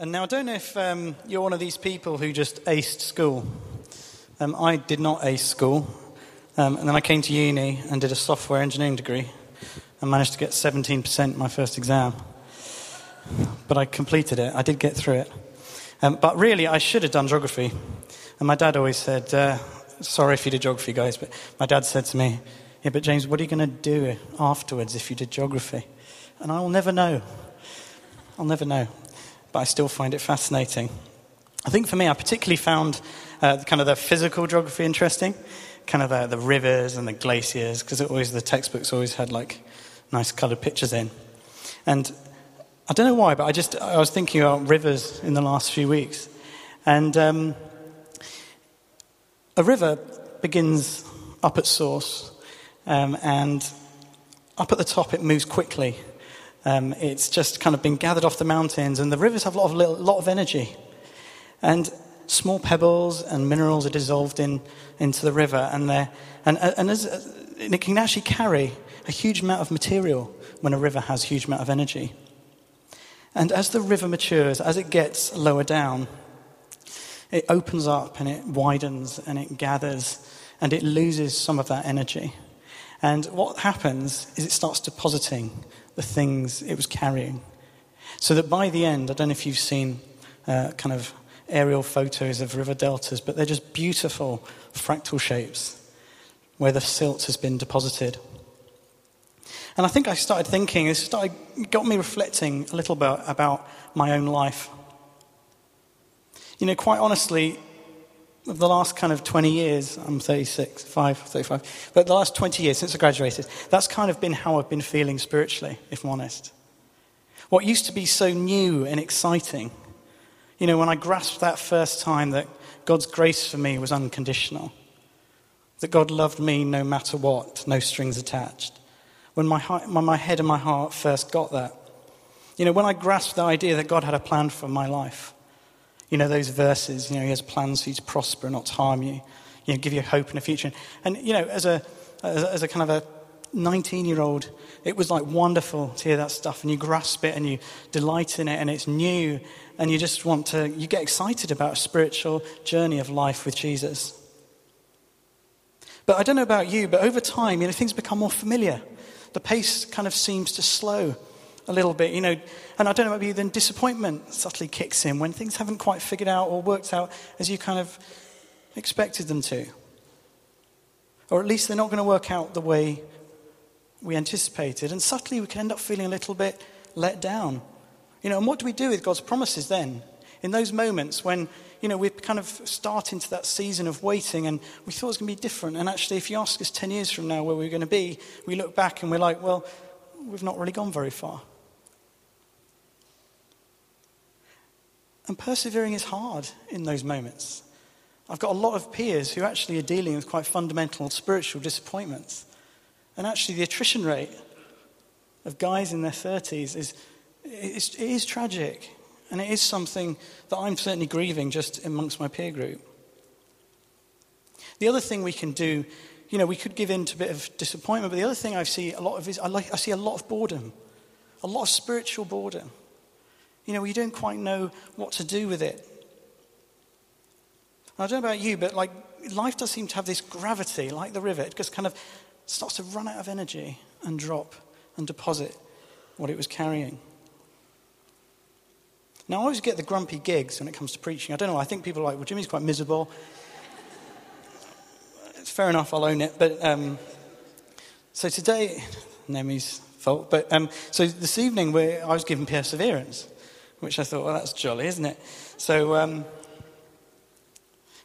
And now I don't know if um, you're one of these people who just aced school. Um, I did not ace school. Um, and then I came to uni and did a software engineering degree and managed to get 17% my first exam. But I completed it. I did get through it. Um, but really, I should have done geography. And my dad always said, uh, sorry if you did geography, guys, but my dad said to me, yeah, but James, what are you going to do afterwards if you did geography? And I will never know. I'll never know but I still find it fascinating. I think for me, I particularly found uh, kind of the physical geography interesting, kind of the, the rivers and the glaciers, because always the textbooks always had like nice coloured pictures in. And I don't know why, but I just I was thinking about rivers in the last few weeks, and um, a river begins up at source, um, and up at the top it moves quickly um, it's just kind of been gathered off the mountains, and the rivers have a lot of, little, lot of energy. And small pebbles and minerals are dissolved in, into the river, and, and, and, as, and it can actually carry a huge amount of material when a river has a huge amount of energy. And as the river matures, as it gets lower down, it opens up and it widens and it gathers and it loses some of that energy. And what happens is it starts depositing the things it was carrying. So that by the end, I don't know if you've seen uh, kind of aerial photos of river deltas, but they're just beautiful fractal shapes where the silt has been deposited. And I think I started thinking, it started, got me reflecting a little bit about my own life. You know, quite honestly, the last kind of 20 years, I'm 36, 5, 35, but the last 20 years since I graduated, that's kind of been how I've been feeling spiritually, if I'm honest. What used to be so new and exciting, you know, when I grasped that first time that God's grace for me was unconditional, that God loved me no matter what, no strings attached. When my, heart, my head and my heart first got that, you know, when I grasped the idea that God had a plan for my life, you know, those verses, you know, he has plans for you to prosper, not to harm you, you know, give you hope and a future. And, you know, as a, as a, as a kind of a 19 year old, it was like wonderful to hear that stuff and you grasp it and you delight in it and it's new and you just want to, you get excited about a spiritual journey of life with Jesus. But I don't know about you, but over time, you know, things become more familiar. The pace kind of seems to slow a little bit, you know. And I don't know, maybe then disappointment subtly kicks in when things haven't quite figured out or worked out as you kind of expected them to. Or at least they're not going to work out the way we anticipated. And subtly we can end up feeling a little bit let down. You know, and what do we do with God's promises then? In those moments when, you know, we're kind of starting to that season of waiting and we thought it was going to be different. And actually, if you ask us 10 years from now where we're going to be, we look back and we're like, well, we've not really gone very far. And persevering is hard in those moments. I've got a lot of peers who actually are dealing with quite fundamental spiritual disappointments. And actually, the attrition rate of guys in their 30s is, is, it is tragic. And it is something that I'm certainly grieving just amongst my peer group. The other thing we can do, you know, we could give in to a bit of disappointment, but the other thing I see a lot of is I, like, I see a lot of boredom, a lot of spiritual boredom. You know, you don't quite know what to do with it. I don't know about you, but like life does seem to have this gravity, like the river. It just kind of starts to run out of energy and drop and deposit what it was carrying. Now, I always get the grumpy gigs when it comes to preaching. I don't know, I think people are like, well, Jimmy's quite miserable. it's fair enough, I'll own it. But um, so today, Nemi's fault. But um, so this evening, I was given perseverance which I thought, well, that's jolly, isn't it? So, um,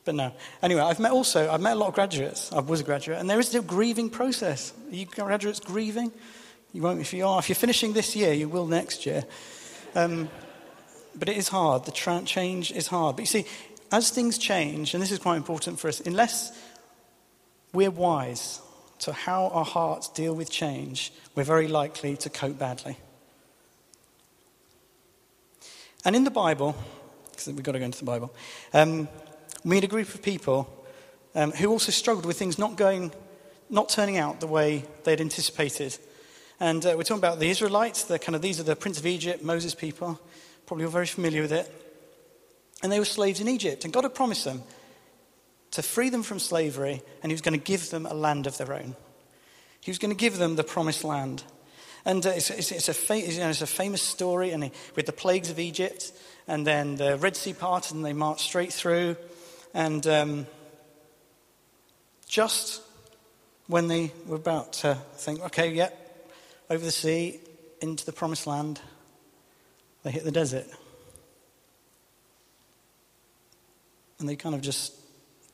but no. Anyway, I've met also, I've met a lot of graduates. I was a graduate, and there is a grieving process. Are you graduates grieving? You won't if you are. If you're finishing this year, you will next year. Um, but it is hard. The tra- change is hard. But you see, as things change, and this is quite important for us, unless we're wise to how our hearts deal with change, we're very likely to cope badly. And in the Bible, because we've got to go into the Bible, um, we had a group of people um, who also struggled with things not going, not turning out the way they'd anticipated. And uh, we're talking about the Israelites, the kind of these are the Prince of Egypt, Moses' people. Probably all very familiar with it. And they were slaves in Egypt. And God had promised them to free them from slavery, and He was going to give them a land of their own. He was going to give them the promised land. And uh, it's, it's, it's, a fa- you know, it's, a famous story and he, with the plagues of Egypt, and then the Red Sea parted, and they marched straight through. And um, just when they were about to think, okay, yep, yeah, over the sea, into the promised land, they hit the desert. And they kind of just,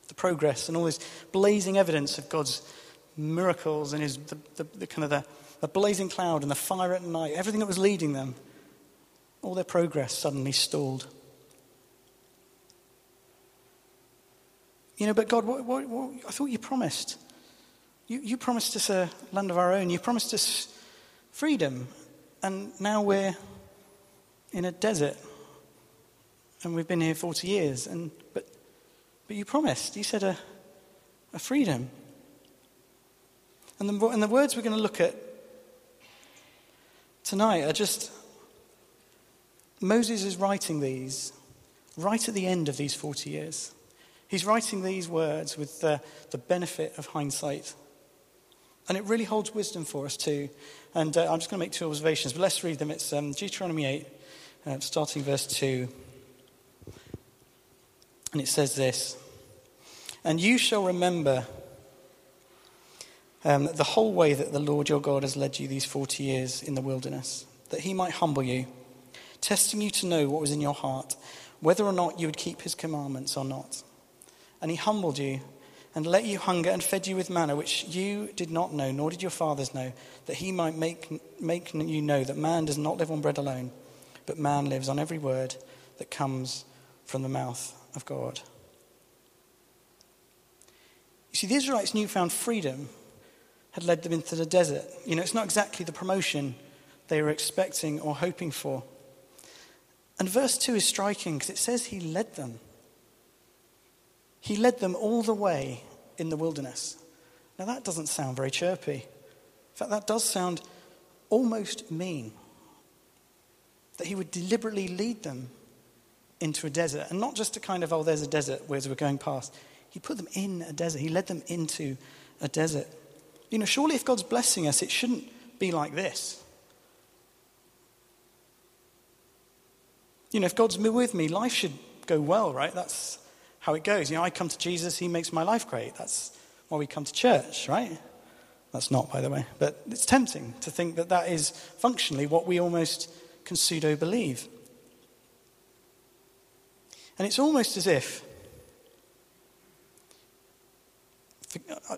the progress and all this blazing evidence of God's miracles and his, the, the, the kind of the, the blazing cloud and the fire at night, everything that was leading them, all their progress suddenly stalled. You know, but God, what, what, what, I thought you promised. You, you promised us a land of our own. You promised us freedom. And now we're in a desert. And we've been here 40 years. And, but, but you promised. You said a, a freedom. And the, and the words we're going to look at tonight are just Moses is writing these right at the end of these 40 years. He's writing these words with the, the benefit of hindsight. And it really holds wisdom for us too. And uh, I'm just going to make two observations, but let's read them. It's um, Deuteronomy 8, uh, starting verse 2. And it says this And you shall remember um, the whole way that the Lord your God has led you these 40 years in the wilderness, that he might humble you, testing you to know what was in your heart, whether or not you would keep his commandments or not. And he humbled you and let you hunger and fed you with manna, which you did not know, nor did your fathers know, that he might make, make you know that man does not live on bread alone, but man lives on every word that comes from the mouth of God. You see, the Israelites' newfound freedom had led them into the desert. You know, it's not exactly the promotion they were expecting or hoping for. And verse 2 is striking because it says he led them. He led them all the way in the wilderness. Now, that doesn't sound very chirpy. In fact, that does sound almost mean. That he would deliberately lead them into a desert. And not just a kind of, oh, there's a desert, whereas we're going past. He put them in a desert. He led them into a desert. You know, surely if God's blessing us, it shouldn't be like this. You know, if God's with me, life should go well, right? That's how it goes. You know, I come to Jesus, He makes my life great. That's why we come to church, right? That's not, by the way. But it's tempting to think that that is functionally what we almost can pseudo believe. And it's almost as if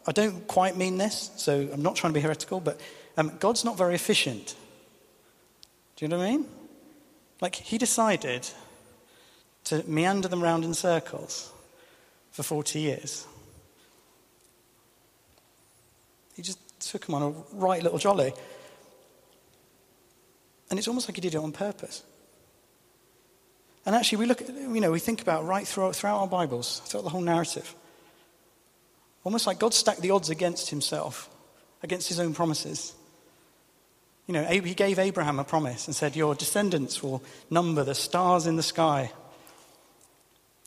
I don't quite mean this, so I'm not trying to be heretical, but um, God's not very efficient. Do you know what I mean? Like, he decided to meander them round in circles for 40 years. He just took them on a right little jolly. And it's almost like he did it on purpose. And actually, we look at, you know, we think about right throughout, throughout our Bibles, throughout the whole narrative. Almost like God stacked the odds against himself, against his own promises. You know, he gave Abraham a promise and said, Your descendants will number the stars in the sky.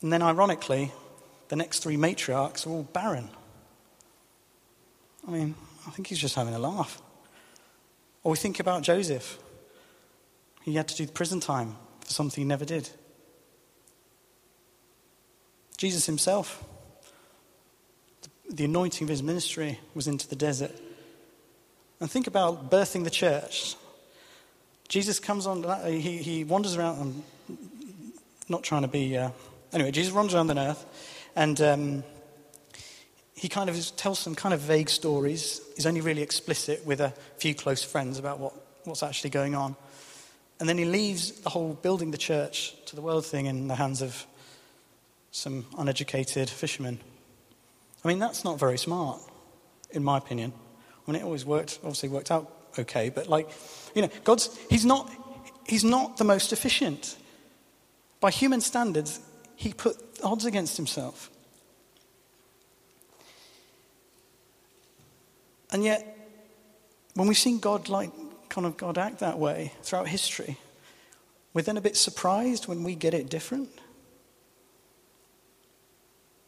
And then, ironically, the next three matriarchs are all barren. I mean, I think he's just having a laugh. Or we think about Joseph. He had to do prison time for something he never did. Jesus himself the anointing of his ministry was into the desert. And think about birthing the church. Jesus comes on, he, he wanders around, I'm not trying to be, uh, anyway, Jesus wanders around the earth and um, he kind of tells some kind of vague stories. He's only really explicit with a few close friends about what, what's actually going on. And then he leaves the whole building the church to the world thing in the hands of some uneducated fishermen. I mean, that's not very smart, in my opinion. I mean, it always worked, obviously worked out okay, but like, you know, God's, he's not, he's not the most efficient. By human standards, he put odds against himself. And yet, when we've seen God like kind of God act that way throughout history, we're then a bit surprised when we get it different.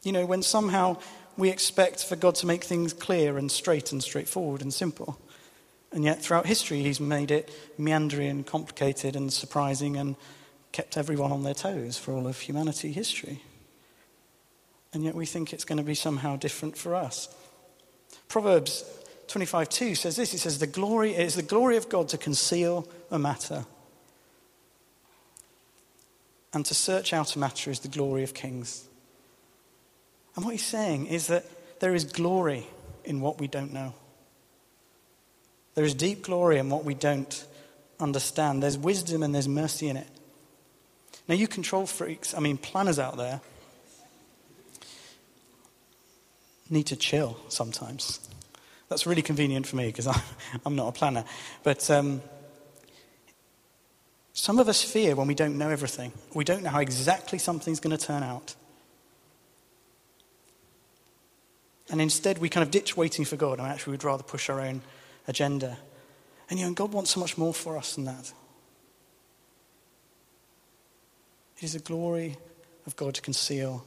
You know, when somehow we expect for God to make things clear and straight and straightforward and simple. And yet, throughout history, He's made it meandering and complicated and surprising and kept everyone on their toes for all of humanity history. And yet, we think it's going to be somehow different for us. Proverbs 25:2 says this. It says, "The glory it is the glory of God to conceal a matter, and to search out a matter is the glory of kings." And what he's saying is that there is glory in what we don't know. There is deep glory in what we don't understand. There's wisdom and there's mercy in it. Now, you control freaks, I mean, planners out there, need to chill sometimes. That's really convenient for me because I'm not a planner. But um, some of us fear when we don't know everything. We don't know how exactly something's going to turn out. And instead, we kind of ditch waiting for God and actually we would rather push our own agenda. And you know, God wants so much more for us than that. It is the glory of God to conceal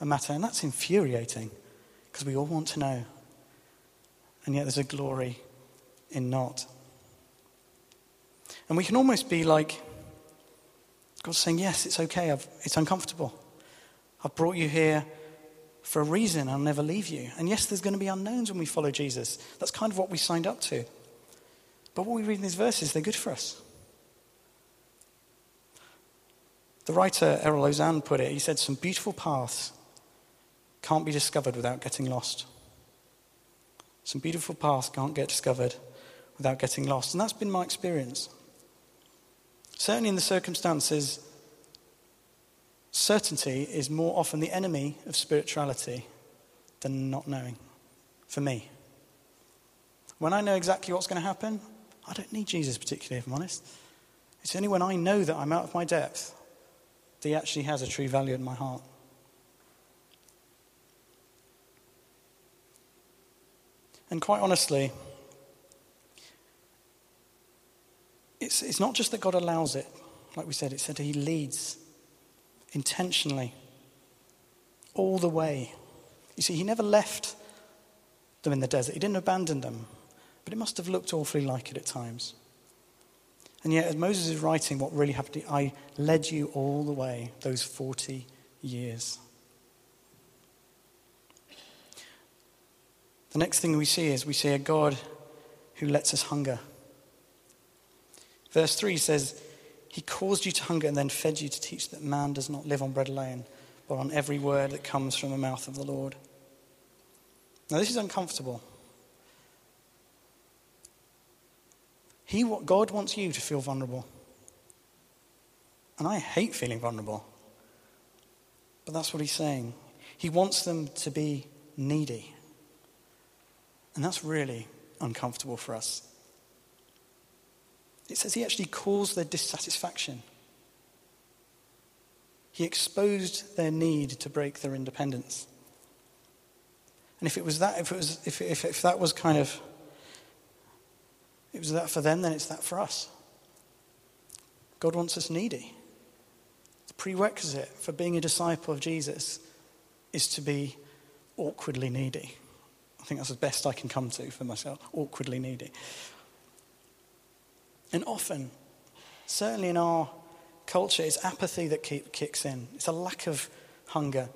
a matter. And that's infuriating because we all want to know. And yet there's a glory in not. And we can almost be like God saying, Yes, it's okay, I've, it's uncomfortable. I've brought you here for a reason. I'll never leave you. And yes, there's going to be unknowns when we follow Jesus. That's kind of what we signed up to. But what we read in these verses, they're good for us. The writer Erol Ozan put it, he said, Some beautiful paths can't be discovered without getting lost. Some beautiful paths can't get discovered without getting lost. And that's been my experience. Certainly in the circumstances Certainty is more often the enemy of spirituality than not knowing, for me. When I know exactly what's going to happen, I don't need Jesus particularly, if I'm honest. It's only when I know that I'm out of my depth that he actually has a true value in my heart. And quite honestly, it's, it's not just that God allows it. Like we said, it said he leads intentionally, all the way. You see, he never left them in the desert, he didn't abandon them, but it must have looked awfully like it at times. And yet, as Moses is writing what really happened, I led you all the way those 40 years. The next thing we see is we see a God who lets us hunger. Verse 3 says, he caused you to hunger and then fed you to teach that man does not live on bread alone, but on every word that comes from the mouth of the Lord. Now, this is uncomfortable. He, God wants you to feel vulnerable. And I hate feeling vulnerable. But that's what he's saying. He wants them to be needy. And that's really uncomfortable for us. It says he actually caused their dissatisfaction. He exposed their need to break their independence. And if it was that, if, it was, if, if, if that was kind of, it was that for them, then it's that for us. God wants us needy. The prerequisite for being a disciple of Jesus is to be awkwardly needy. I think that's the best I can come to for myself, awkwardly needy. And often, certainly in our culture, it's apathy that keep, kicks in. It's a lack of hunger.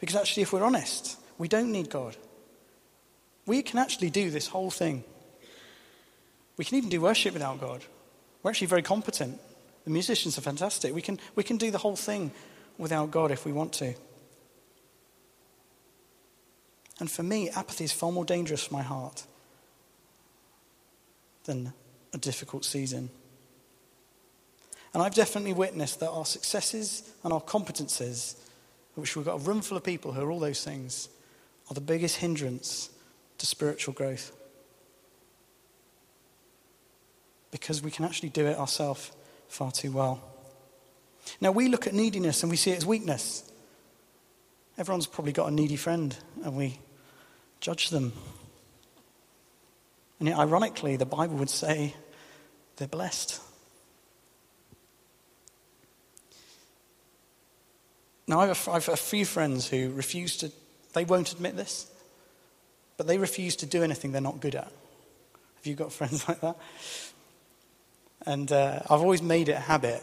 Because actually, if we're honest, we don't need God. We can actually do this whole thing. We can even do worship without God. We're actually very competent. The musicians are fantastic. We can, we can do the whole thing without God if we want to. And for me, apathy is far more dangerous for my heart than a difficult season. And I've definitely witnessed that our successes and our competences, which we've got a room full of people who are all those things, are the biggest hindrance to spiritual growth. Because we can actually do it ourselves far too well. Now, we look at neediness and we see it as weakness. Everyone's probably got a needy friend, and we judge them. And yet, ironically, the Bible would say they're blessed. Now, I have, a, I have a few friends who refuse to, they won't admit this, but they refuse to do anything they're not good at. Have you got friends like that? And uh, I've always made it a habit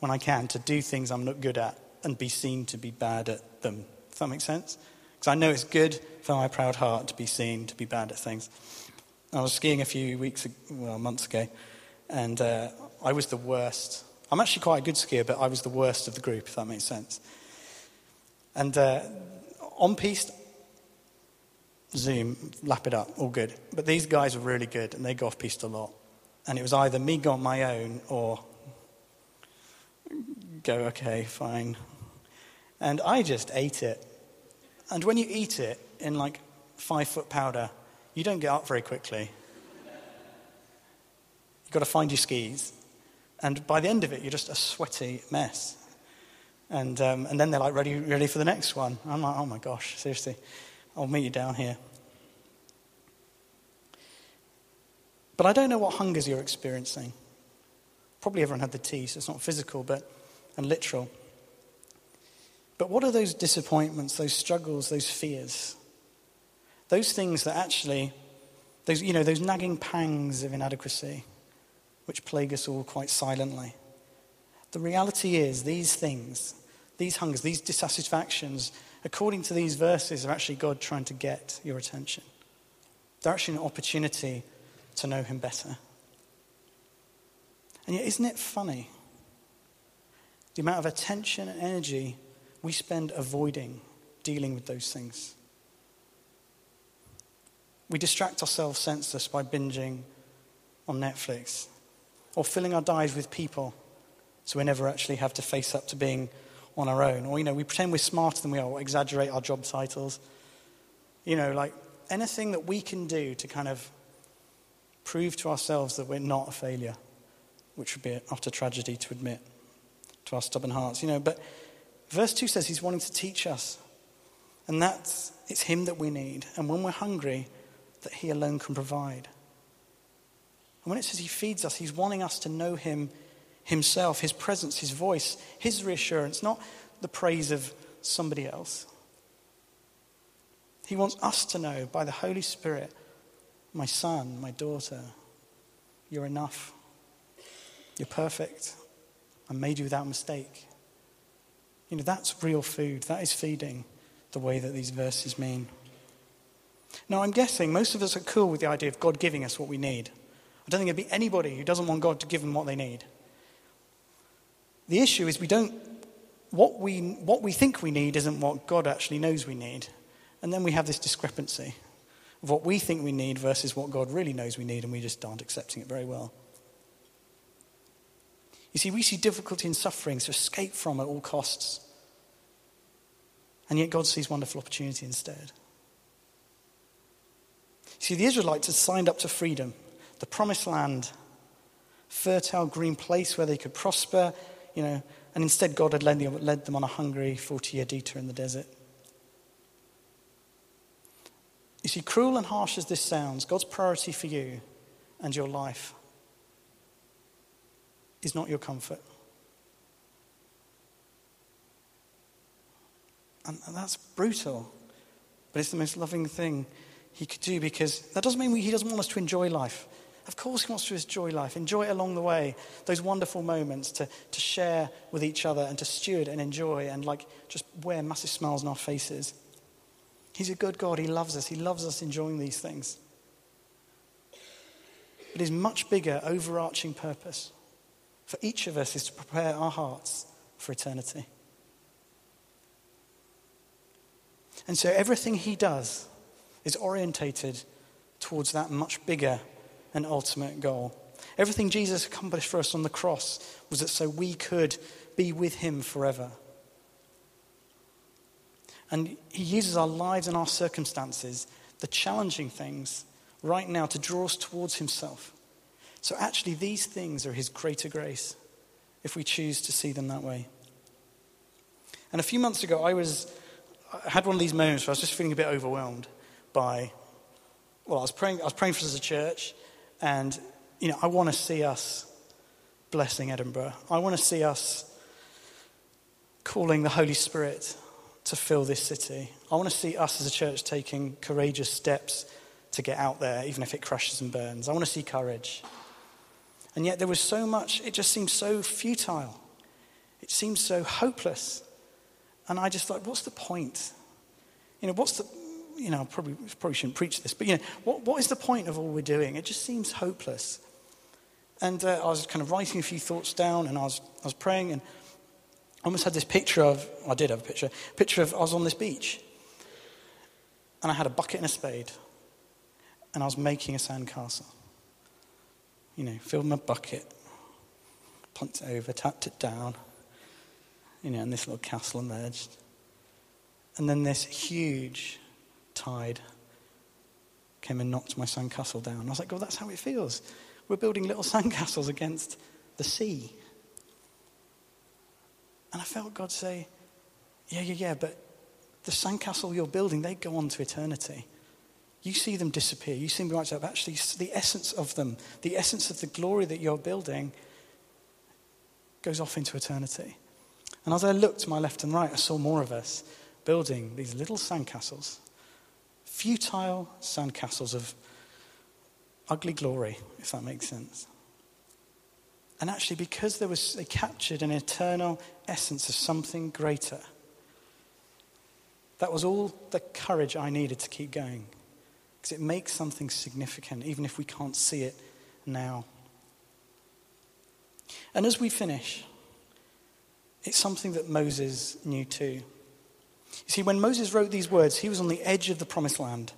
when I can to do things I'm not good at and be seen to be bad at them. Does that make sense? Because I know it's good for my proud heart to be seen to be bad at things. I was skiing a few weeks, well, months ago, and uh, I was the worst. I'm actually quite a good skier, but I was the worst of the group, if that makes sense. And uh, on piste, zoom, lap it up, all good. But these guys were really good, and they go off piste a lot. And it was either me go on my own or go, okay, fine. And I just ate it. And when you eat it in like five foot powder, you don't get up very quickly. You've got to find your skis. And by the end of it, you're just a sweaty mess. And, um, and then they're like, ready, ready for the next one. I'm like, oh my gosh, seriously, I'll meet you down here. But I don't know what hungers you're experiencing. Probably everyone had the tea, so it's not physical but, and literal. But what are those disappointments, those struggles, those fears? Those things that actually, those, you know, those nagging pangs of inadequacy, which plague us all quite silently. The reality is, these things, these hungers, these dissatisfactions, according to these verses, are actually God trying to get your attention. They're actually an opportunity to know Him better. And yet, isn't it funny? The amount of attention and energy we spend avoiding dealing with those things. We distract ourselves senseless by binging on Netflix or filling our dives with people so we never actually have to face up to being on our own. Or, you know, we pretend we're smarter than we are, or exaggerate our job titles. You know, like anything that we can do to kind of prove to ourselves that we're not a failure, which would be an utter tragedy to admit to our stubborn hearts. You know, but verse 2 says he's wanting to teach us. And that's, it's him that we need. And when we're hungry, that he alone can provide. And when it says he feeds us, he's wanting us to know him himself, his presence, his voice, his reassurance, not the praise of somebody else. He wants us to know by the Holy Spirit, my son, my daughter, you're enough. You're perfect. I made you without mistake. You know, that's real food. That is feeding the way that these verses mean. Now, I'm guessing most of us are cool with the idea of God giving us what we need. I don't think there'd be anybody who doesn't want God to give them what they need. The issue is we don't, what we, what we think we need isn't what God actually knows we need. And then we have this discrepancy of what we think we need versus what God really knows we need, and we just aren't accepting it very well. You see, we see difficulty and suffering to escape from at all costs. And yet God sees wonderful opportunity instead. See, the Israelites had signed up to freedom, the promised land, fertile green place where they could prosper, you know, and instead God had led them on a hungry 40 year detour in the desert. You see, cruel and harsh as this sounds, God's priority for you and your life is not your comfort. And that's brutal, but it's the most loving thing he could do because that doesn't mean he doesn't want us to enjoy life. Of course, he wants to enjoy life, enjoy it along the way, those wonderful moments to, to share with each other and to steward and enjoy and like just wear massive smiles on our faces. He's a good God. He loves us. He loves us enjoying these things. But his much bigger, overarching purpose for each of us is to prepare our hearts for eternity. And so everything he does is orientated towards that much bigger and ultimate goal. Everything Jesus accomplished for us on the cross was that so we could be with him forever. And he uses our lives and our circumstances, the challenging things, right now to draw us towards himself. So actually, these things are his greater grace if we choose to see them that way. And a few months ago, I was I had one of these moments where I was just feeling a bit overwhelmed by, well, I was praying, I was praying for us as a church, and, you know, I want to see us blessing Edinburgh. I want to see us calling the Holy Spirit to fill this city. I want to see us as a church taking courageous steps to get out there, even if it crashes and burns. I want to see courage. And yet there was so much, it just seemed so futile. It seemed so hopeless. And I just thought, what's the point? You know, what's the, you know, probably, probably shouldn't preach this, but, you know, what, what is the point of all we're doing? It just seems hopeless. And uh, I was kind of writing a few thoughts down and I was, I was praying and I almost had this picture of, I did have a picture, picture of, I was on this beach and I had a bucket and a spade and I was making a sandcastle. You know, filled my bucket, plunked it over, tapped it down, you know, and this little castle emerged. And then this huge tide came and knocked my sandcastle down. I was like, God, that's how it feels. We're building little sandcastles against the sea. And I felt God say, Yeah, yeah, yeah, but the sandcastle you're building, they go on to eternity. You see them disappear. You see them right up. Actually, the essence of them, the essence of the glory that you're building, goes off into eternity. And as I looked to my left and right, I saw more of us building these little sandcastles, futile sandcastles of ugly glory, if that makes sense. And actually, because there was, they captured an eternal essence of something greater, that was all the courage I needed to keep going. Because it makes something significant, even if we can't see it now. And as we finish, it's something that Moses knew too. You see, when Moses wrote these words, he was on the edge of the promised land.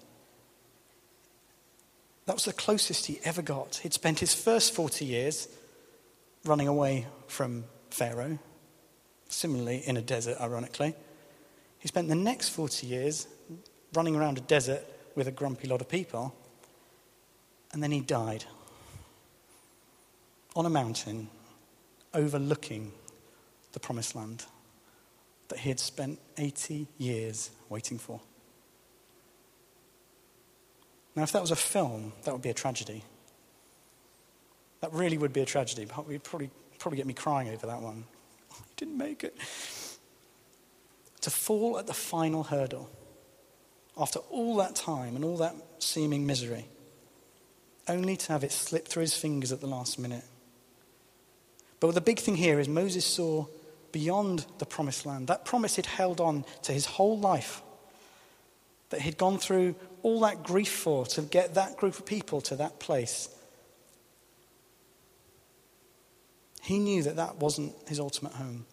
That was the closest he ever got. He'd spent his first 40 years running away from Pharaoh, similarly in a desert, ironically. He spent the next 40 years running around a desert with a grumpy lot of people, and then he died on a mountain overlooking the promised land that he had spent 80 years waiting for. Now, if that was a film, that would be a tragedy. That really would be a tragedy. You'd probably, probably get me crying over that one. He didn't make it. To fall at the final hurdle after all that time and all that seeming misery, only to have it slip through his fingers at the last minute. But the big thing here is Moses saw beyond the promised land. That promise he'd held on to his whole life, that he'd gone through all that grief for to get that group of people to that place. He knew that that wasn't his ultimate home.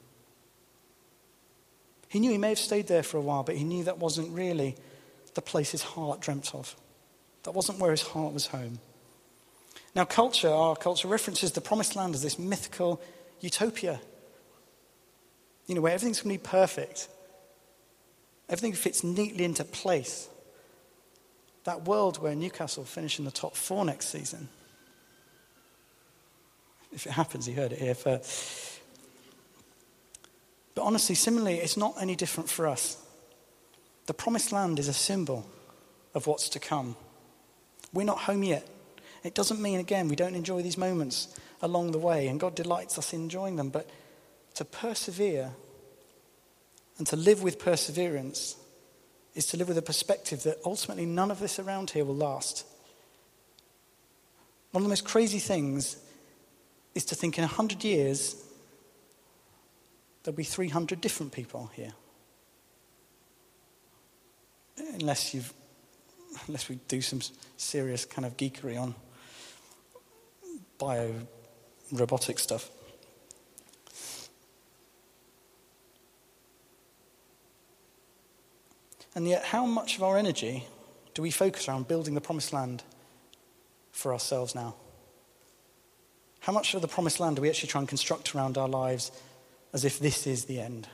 He knew he may have stayed there for a while, but he knew that wasn't really the place his heart dreamt of. That wasn't where his heart was home. Now, culture, our culture references the promised land as this mythical utopia. You know, where everything's going to be perfect, everything fits neatly into place. That world where Newcastle finish in the top four next season. If it happens, you heard it here first. But honestly, similarly, it's not any different for us. The promised land is a symbol of what's to come. We're not home yet. It doesn't mean, again, we don't enjoy these moments along the way, and God delights us in enjoying them, but to persevere and to live with perseverance is to live with a perspective that ultimately none of this around here will last. One of the most crazy things is to think in 100 years there'll be 300 different people here unless you've unless we do some serious kind of geekery on bio robotic stuff. And yet, how much of our energy do we focus around building the promised land for ourselves now? How much of the promised land do we actually try and construct around our lives as if this is the end?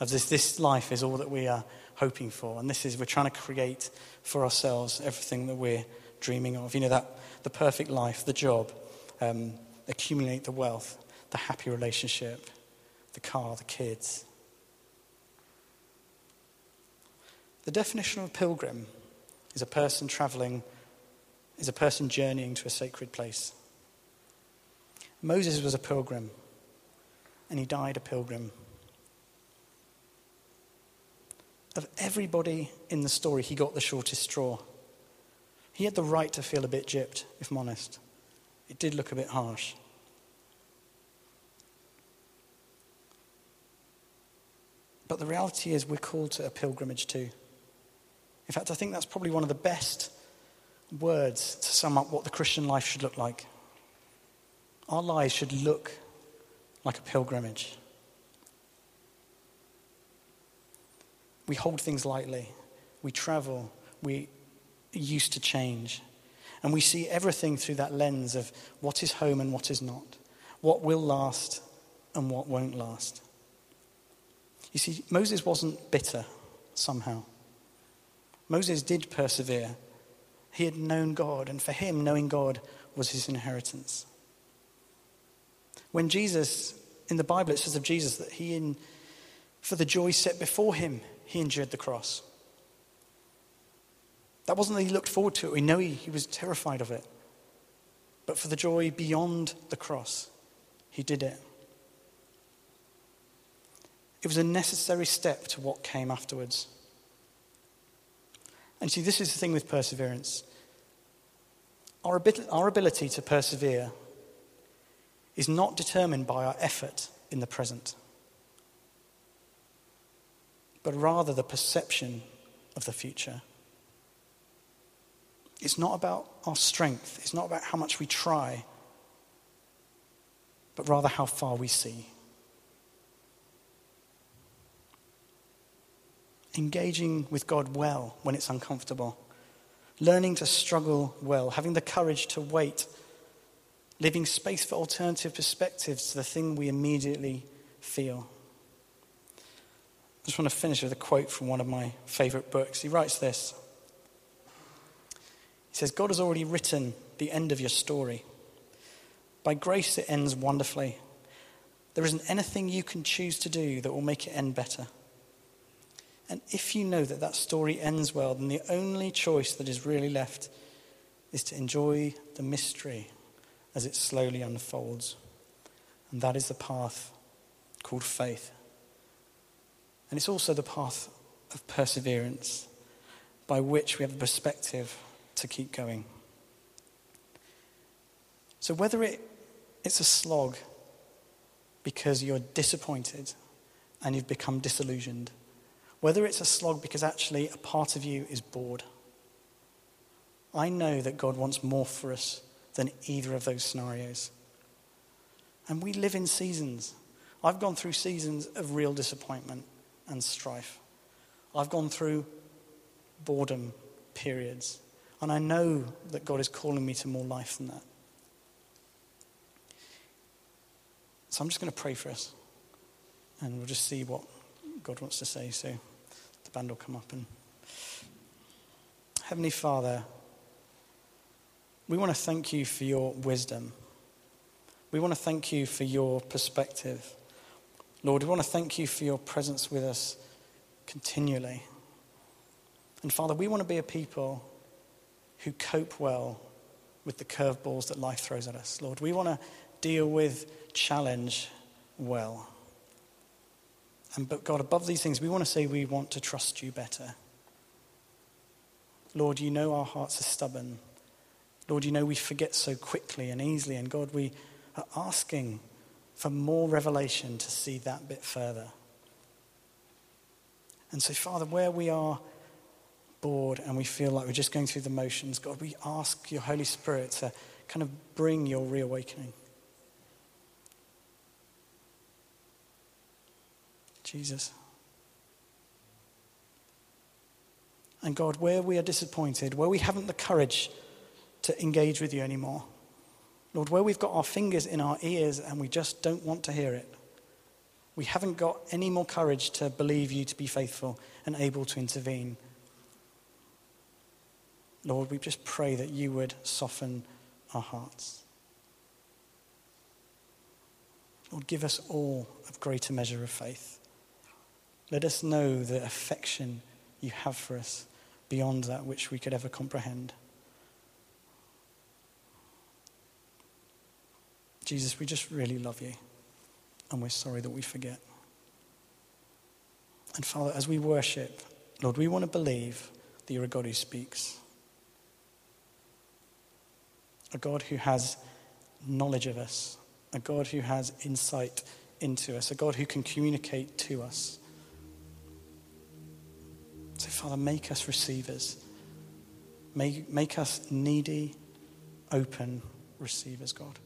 As if this life is all that we are hoping for. And this is, we're trying to create for ourselves everything that we're dreaming of. You know, that the perfect life, the job, um, accumulate the wealth, the happy relationship, the car, the kids. The definition of a pilgrim is a person traveling, is a person journeying to a sacred place. Moses was a pilgrim, and he died a pilgrim. of everybody in the story, he got the shortest straw. He had the right to feel a bit gypped, if I'm honest. It did look a bit harsh. But the reality is, we're called to a pilgrimage too. In fact, I think that's probably one of the best words to sum up what the Christian life should look like. Our lives should look like a pilgrimage. We hold things lightly, we travel, we used to change. And we see everything through that lens of what is home and what is not, what will last and what won't last. You see, Moses wasn't bitter somehow. Moses did persevere. He had known God, and for him, knowing God was his inheritance. When Jesus, in the Bible, it says of Jesus that he, in, for the joy set before him, he endured the cross. That wasn't that he looked forward to it. We know he, he was terrified of it. But for the joy beyond the cross, he did it. It was a necessary step to what came afterwards. And see, this is the thing with perseverance. Our, our ability to persevere is not determined by our effort in the present, but rather the perception of the future. It's not about our strength, it's not about how much we try, but rather how far we see. Engaging with God well when it's uncomfortable, learning to struggle well, having the courage to wait, leaving space for alternative perspectives to the thing we immediately feel. I just want to finish with a quote from one of my favorite books. He writes this He says, God has already written the end of your story. By grace, it ends wonderfully. There isn't anything you can choose to do that will make it end better. And if you know that that story ends well, then the only choice that is really left is to enjoy the mystery as it slowly unfolds. And that is the path called faith. And it's also the path of perseverance by which we have a perspective to keep going. So, whether it, it's a slog because you're disappointed and you've become disillusioned, whether it's a slog because actually a part of you is bored. I know that God wants more for us than either of those scenarios. And we live in seasons. I've gone through seasons of real disappointment and strife. I've gone through boredom periods. And I know that God is calling me to more life than that. So I'm just going to pray for us. And we'll just see what God wants to say. So band will come up and. Heavenly Father, we want to thank you for your wisdom. We want to thank you for your perspective. Lord, we want to thank you for your presence with us continually. And Father, we want to be a people who cope well with the curveballs that life throws at us. Lord, we want to deal with challenge well. And but God, above these things, we want to say we want to trust you better. Lord, you know our hearts are stubborn. Lord, you know we forget so quickly and easily. And God, we are asking for more revelation to see that bit further. And so, Father, where we are bored and we feel like we're just going through the motions, God, we ask your Holy Spirit to kind of bring your reawakening. Jesus. And God, where we are disappointed, where we haven't the courage to engage with you anymore, Lord, where we've got our fingers in our ears and we just don't want to hear it, we haven't got any more courage to believe you to be faithful and able to intervene. Lord, we just pray that you would soften our hearts. Lord, give us all a greater measure of faith. Let us know the affection you have for us beyond that which we could ever comprehend. Jesus, we just really love you, and we're sorry that we forget. And Father, as we worship, Lord, we want to believe that you're a God who speaks, a God who has knowledge of us, a God who has insight into us, a God who can communicate to us. So, Father, make us receivers. Make, make us needy, open receivers, God.